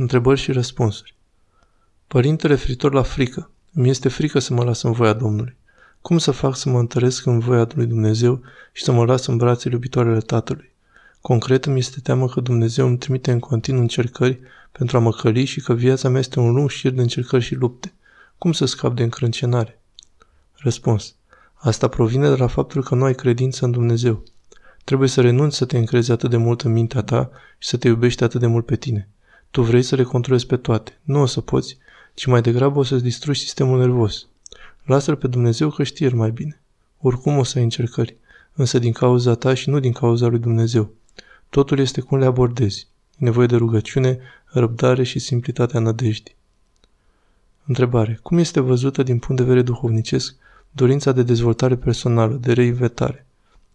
Întrebări și răspunsuri. Părinte referitor la frică. Îmi este frică să mă las în voia Domnului. Cum să fac să mă întăresc în voia lui Dumnezeu și să mă las în brațele iubitoarele Tatălui? Concret îmi este teamă că Dumnezeu îmi trimite în continuu încercări pentru a mă căli și că viața mea este un lung șir de încercări și lupte. Cum să scap de încrâncenare? Răspuns. Asta provine de la faptul că nu ai credință în Dumnezeu. Trebuie să renunți să te încrezi atât de mult în mintea ta și să te iubești atât de mult pe tine. Tu vrei să le controlezi pe toate. Nu o să poți, ci mai degrabă o să-ți distrugi sistemul nervos. Lasă-L pe Dumnezeu că știe mai bine. Oricum o să ai încercări, însă din cauza ta și nu din cauza lui Dumnezeu. Totul este cum le abordezi. E nevoie de rugăciune, răbdare și simplitatea nădejdii. Întrebare. Cum este văzută din punct de vedere duhovnicesc dorința de dezvoltare personală, de reinventare?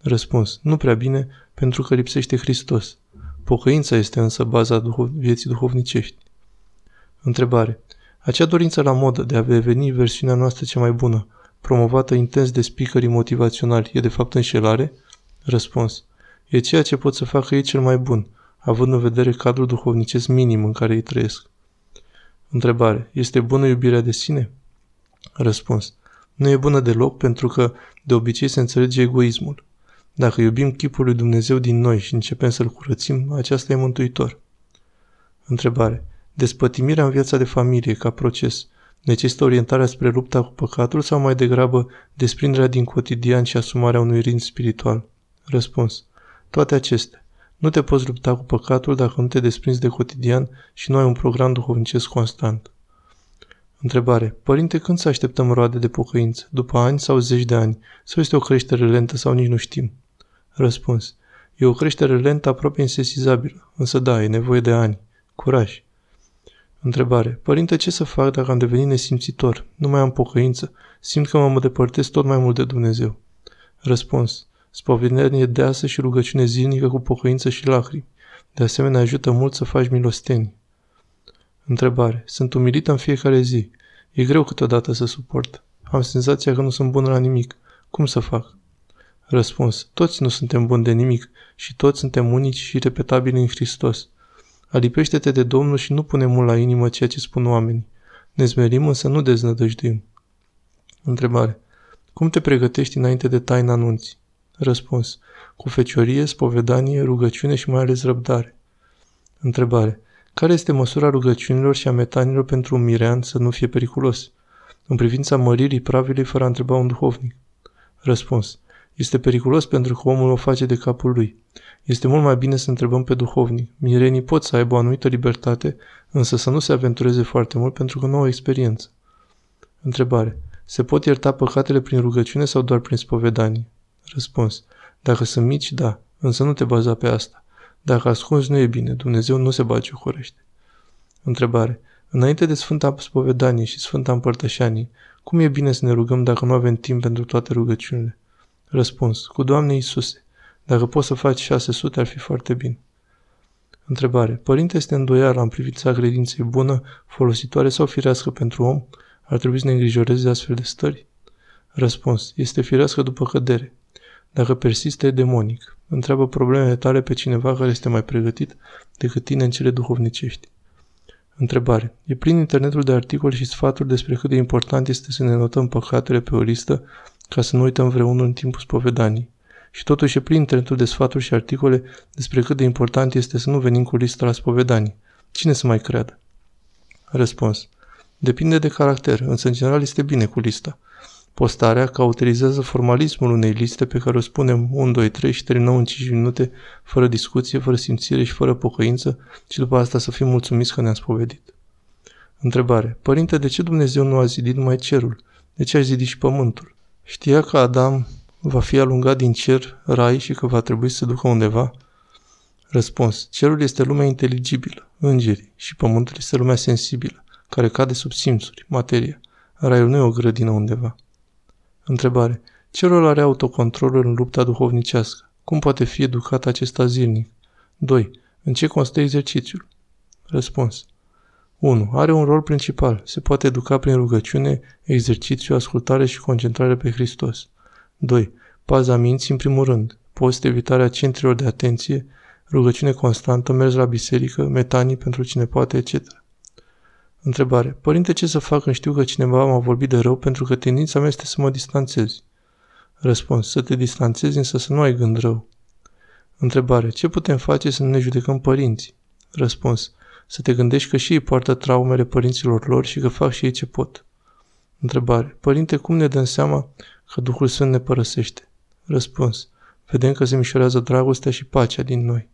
Răspuns. Nu prea bine, pentru că lipsește Hristos. Pocăința este însă baza duho- vieții duhovnicești. Întrebare. Acea dorință la modă de a deveni versiunea noastră cea mai bună, promovată intens de speakerii motivaționali, e de fapt înșelare? Răspuns. E ceea ce pot să facă ei cel mai bun, având în vedere cadrul duhovnicesc minim în care ei trăiesc. Întrebare. Este bună iubirea de sine? Răspuns. Nu e bună deloc pentru că de obicei se înțelege egoismul. Dacă iubim chipul lui Dumnezeu din noi și începem să-l curățim, aceasta e mântuitor. Întrebare. Despătimirea în viața de familie, ca proces, necesită orientarea spre lupta cu păcatul sau mai degrabă desprinderea din cotidian și asumarea unui rind spiritual? Răspuns. Toate acestea. Nu te poți lupta cu păcatul dacă nu te desprinzi de cotidian și nu ai un program duhovnicesc constant. Întrebare. Părinte, când să așteptăm roade de pocăință? După ani sau zeci de ani? Sau este o creștere lentă sau nici nu știm? Răspuns. E o creștere lentă aproape insesizabilă, însă da, e nevoie de ani. Curaj. Întrebare. Părinte, ce să fac dacă am devenit nesimțitor? Nu mai am pocăință. Simt că mă depărtez tot mai mult de Dumnezeu. Răspuns. Spovedanie deasă și rugăciune zilnică cu pocăință și lacrimi. De asemenea, ajută mult să faci milosteni. Întrebare. Sunt umilită în fiecare zi. E greu câteodată să suport. Am senzația că nu sunt bun la nimic. Cum să fac? Răspuns. Toți nu suntem buni de nimic și toți suntem unici și repetabili în Hristos. Alipește-te de Domnul și nu pune mult la inimă ceea ce spun oamenii. Ne zmerim, însă nu deznădăjduim. Întrebare. Cum te pregătești înainte de taina anunții? Răspuns. Cu feciorie, spovedanie, rugăciune și mai ales răbdare. Întrebare. Care este măsura rugăciunilor și a metanilor pentru un mirean să nu fie periculos? În privința măririi pravilei fără a întreba un duhovnic. Răspuns. Este periculos pentru că omul o face de capul lui. Este mult mai bine să întrebăm pe duhovnic. Mirenii pot să aibă o anumită libertate, însă să nu se aventureze foarte mult pentru că nu au experiență. Întrebare. Se pot ierta păcatele prin rugăciune sau doar prin spovedanie? Răspuns. Dacă sunt mici, da, însă nu te baza pe asta. Dacă ascunzi, nu e bine. Dumnezeu nu se bagiocorește. Întrebare. Înainte de Sfânta Spovedanie și Sfânta Împărtășanie, cum e bine să ne rugăm dacă nu avem timp pentru toate rugăciunile? Răspuns. Cu Doamne Iisuse. Dacă poți să faci 600, ar fi foarte bine. Întrebare. Părinte este îndoială în privința credinței bună, folositoare sau firească pentru om? Ar trebui să ne îngrijoreze de astfel de stări? Răspuns. Este firească după cădere. Dacă persistă, e demonic. Întreabă problemele tale pe cineva care este mai pregătit decât tine în cele duhovnicești. Întrebare. E plin internetul de articole și sfaturi despre cât de important este să ne notăm păcatele pe o listă ca să nu uităm vreunul în timpul spovedanii. Și totuși e plin internetul de sfaturi și articole despre cât de important este să nu venim cu lista la spovedanii. Cine să mai creadă? Răspuns. Depinde de caracter, însă în general este bine cu lista. Postarea cauterizează formalismul unei liste pe care o spunem 1, 2, 3 și terminăm în 5 minute, fără discuție, fără simțire și fără pocăință și după asta să fim mulțumiți că ne-am spovedit. Întrebare. Părinte, de ce Dumnezeu nu a zidit numai cerul? De ce a zidit și pământul? Știa că Adam va fi alungat din cer, rai și că va trebui să se ducă undeva? Răspuns. Cerul este lumea inteligibilă, îngerii, și pământul este lumea sensibilă, care cade sub simțuri, materia. Raiul nu e o grădină undeva. Întrebare. Ce rol are autocontrolul în lupta duhovnicească? Cum poate fi educat acesta zilnic? 2. În ce constă exercițiul? Răspuns. 1. Are un rol principal. Se poate educa prin rugăciune, exercițiu, ascultare și concentrare pe Hristos. 2. Paza minții în primul rând. Post evitarea centrilor de atenție, rugăciune constantă, mers la biserică, metanii pentru cine poate, etc. Întrebare. Părinte, ce să fac când știu că cineva m-a vorbit de rău pentru că tendința mea este să mă distanțez? Răspuns. Să te distanțezi, însă să nu ai gând rău. Întrebare. Ce putem face să nu ne judecăm părinții? Răspuns. Să te gândești că și ei poartă traumele părinților lor și că fac și ei ce pot. Întrebare. Părinte, cum ne dăm seama că Duhul Sfânt ne părăsește? Răspuns. Vedem că se mișorează dragostea și pacea din noi.